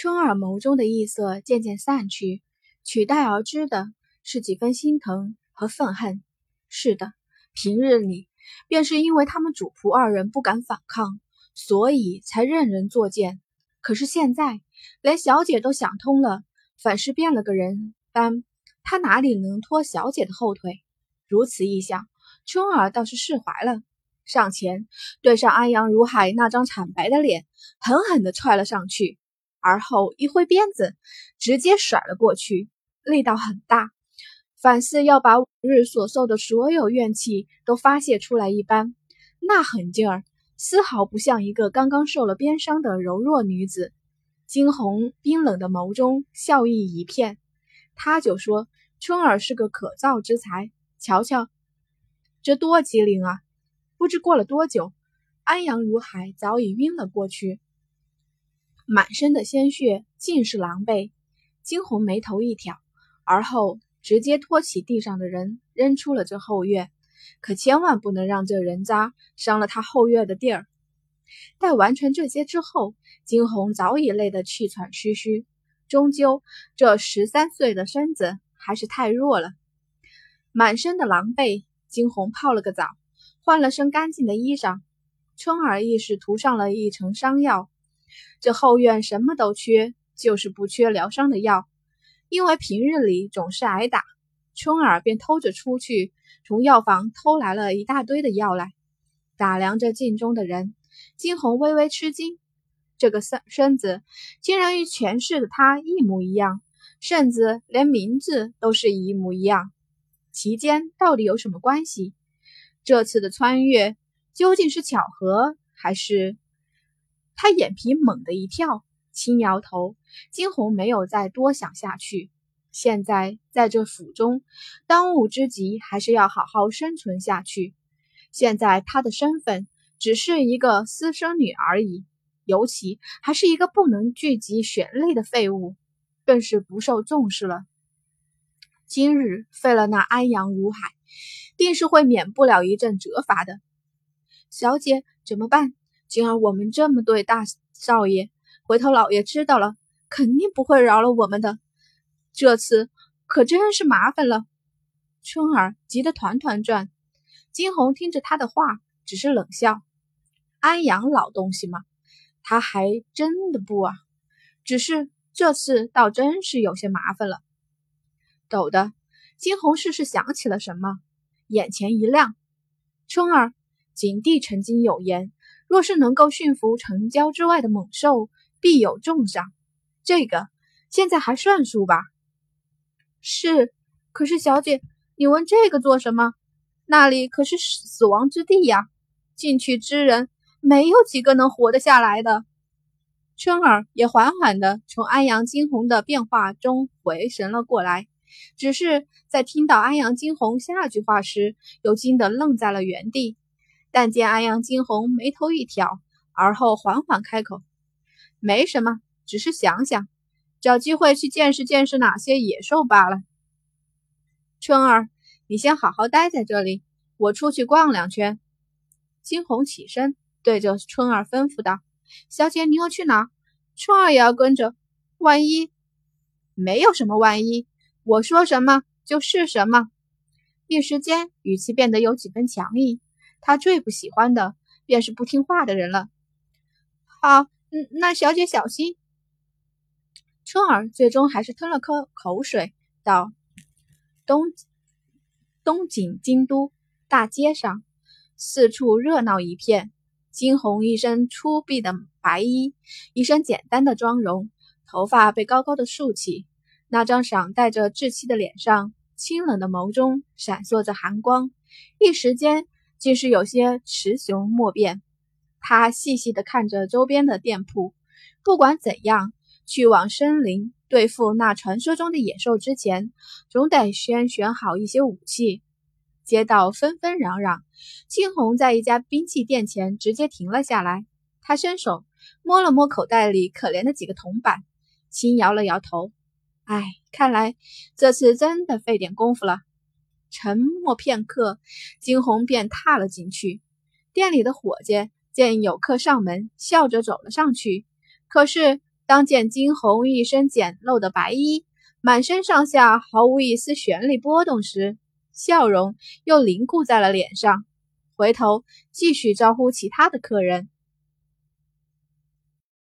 春儿眸中的异色渐渐散去，取代而之的是几分心疼和愤恨。是的，平日里便是因为他们主仆二人不敢反抗，所以才任人作践。可是现在，连小姐都想通了，反是变了个人般，他哪里能拖小姐的后腿？如此一想，春儿倒是释怀了，上前对上安阳如海那张惨白的脸，狠狠地踹了上去。而后一挥鞭子，直接甩了过去，力道很大，反似要把五日所受的所有怨气都发泄出来一般。那狠劲儿，丝毫不像一个刚刚受了鞭伤的柔弱女子。惊鸿冰冷的眸中笑意一片，他就说：“春儿是个可造之才，瞧瞧，这多机灵啊！”不知过了多久，安阳如海早已晕了过去。满身的鲜血，尽是狼狈。惊鸿眉头一挑，而后直接拖起地上的人，扔出了这后院。可千万不能让这人渣伤了他后院的地儿。待完成这些之后，惊鸿早已累得气喘吁吁。终究，这十三岁的身子还是太弱了。满身的狼狈，惊鸿泡了个澡，换了身干净的衣裳。春儿亦是涂上了一层伤药。这后院什么都缺，就是不缺疗伤的药。因为平日里总是挨打，春儿便偷着出去，从药房偷来了一大堆的药来。打量着镜中的人，惊鸿微微吃惊：这个身身子竟然与前世的他一模一样，甚至连名字都是一模一样。其间到底有什么关系？这次的穿越究竟是巧合，还是……他眼皮猛地一跳，轻摇头。惊鸿没有再多想下去。现在在这府中，当务之急还是要好好生存下去。现在他的身份只是一个私生女而已，尤其还是一个不能聚集血泪的废物，更是不受重视了。今日废了那安阳如海，定是会免不了一阵责罚的。小姐怎么办？今儿我们这么对大少爷，回头老爷知道了，肯定不会饶了我们的。这次可真是麻烦了。春儿急得团团转，金红听着他的话，只是冷笑：“安阳老东西嘛，他还真的不啊。只是这次倒真是有些麻烦了。”陡的，金红似是想起了什么，眼前一亮：“春儿，景帝曾经有言。”若是能够驯服城郊之外的猛兽，必有重赏。这个现在还算数吧？是，可是小姐，你问这个做什么？那里可是死亡之地呀，进去之人没有几个能活得下来的。春儿也缓缓地从安阳惊鸿的变化中回神了过来，只是在听到安阳惊鸿下句话时，又惊得愣在了原地。但见安阳惊鸿眉头一挑，而后缓缓开口：“没什么，只是想想，找机会去见识见识哪些野兽罢了。”春儿，你先好好待在这里，我出去逛两圈。惊鸿起身，对着春儿吩咐道：“小姐，你要去哪？春儿也要跟着。万一……没有什么万一，我说什么就是什么。”一时间，语气变得有几分强硬。他最不喜欢的便是不听话的人了。好，嗯，那小姐小心。春儿最终还是吞了口口水，道：“东东景京都大街上，四处热闹一片。惊鸿一身粗鄙的白衣，一身简单的妆容，头发被高高的竖起，那张赏带着稚气的脸上，清冷的眸中闪烁着寒光，一时间。”竟是有些雌雄莫辨。他细细地看着周边的店铺，不管怎样，去往森林对付那传说中的野兽之前，总得先选好一些武器。街道纷纷攘攘，青红在一家兵器店前直接停了下来。他伸手摸了摸口袋里可怜的几个铜板，轻摇了摇头：“哎，看来这次真的费点功夫了。”沉默片刻，惊鸿便踏了进去。店里的伙计见有客上门，笑着走了上去。可是当见金红一身简陋的白衣，满身上下毫无一丝旋律波动时，笑容又凝固在了脸上。回头继续招呼其他的客人。